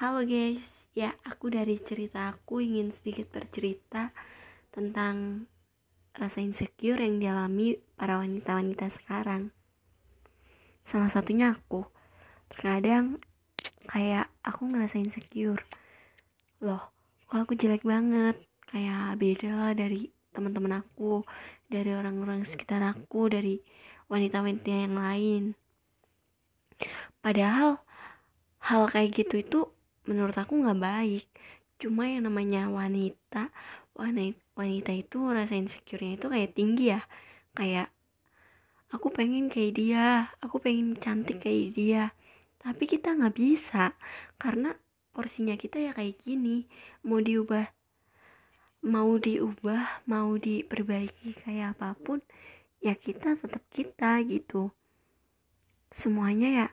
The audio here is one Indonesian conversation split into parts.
Halo guys, ya aku dari cerita aku ingin sedikit bercerita tentang rasa insecure yang dialami para wanita-wanita sekarang. Salah satunya aku. Terkadang kayak aku ngerasa insecure. Loh, kok aku jelek banget? Kayak beda lah dari teman-teman aku, dari orang-orang sekitar aku, dari wanita-wanita yang lain. Padahal hal kayak gitu itu menurut aku nggak baik. Cuma yang namanya wanita wanita wanita itu rasa insecure-nya itu kayak tinggi ya. Kayak aku pengen kayak dia aku pengen cantik kayak dia. Tapi kita nggak bisa karena porsinya kita ya kayak gini. Mau diubah mau diubah mau diperbaiki kayak apa pun ya kita tetap kita gitu. Semuanya ya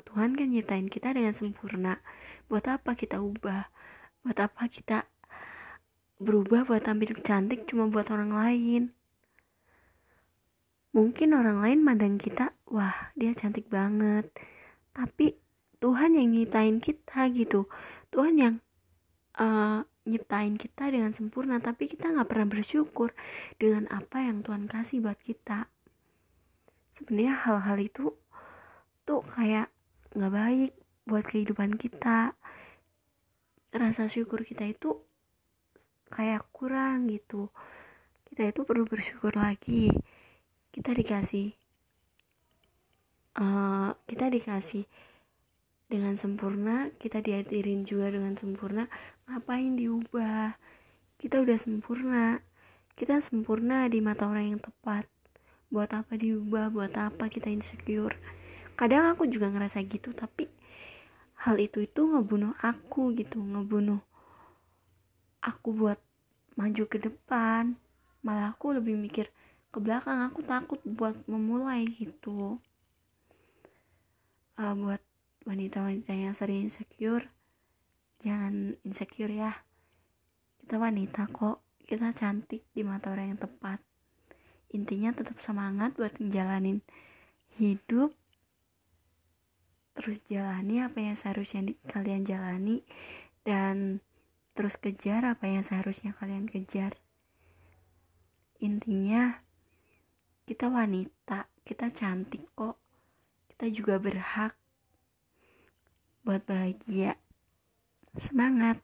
uh, Tuhan kan nyiptain kita dengan sempurna. Buat apa kita ubah? Buat apa kita berubah buat tampil cantik cuma buat orang lain? Mungkin orang lain mandang kita wah dia cantik banget. Tapi Tuhan yang nyiptain kita gitu. Tuhan yang uh, nyiptain kita dengan sempurna tapi kita nggak pernah bersyukur dengan apa yang Tuhan kasih buat kita. Sebenarnya hal-hal itu tuh kayak nggak baik buat kehidupan kita. Rasa syukur kita itu kayak kurang gitu. Kita itu perlu bersyukur lagi. Kita dikasih uh, kita dikasih dengan sempurna kita dihadirin juga dengan sempurna. Ngapain diubah? Kita udah sempurna. Kita sempurna di mata orang yang tepat. Buat apa diubah? Buat apa kita insecure kadang aku juga ngerasa gitu tapi hal itu itu ngebunuh aku gitu ngebunuh aku buat maju ke depan. Malah aku lebih mikir ke belakang aku takut buat memulai gitu. Uh, buat wanita-wanita yang sering insecure jangan insecure ya. Kita wanita kok kita cantik di mata orang yang tepat. Intinya tetap semangat buat menjalanin hidup terus jalani apa yang seharusnya di, kalian jalani dan terus kejar apa yang seharusnya kalian kejar. Intinya kita wanita kita cantik kok. Kita juga berhak buat bahagia. Semangat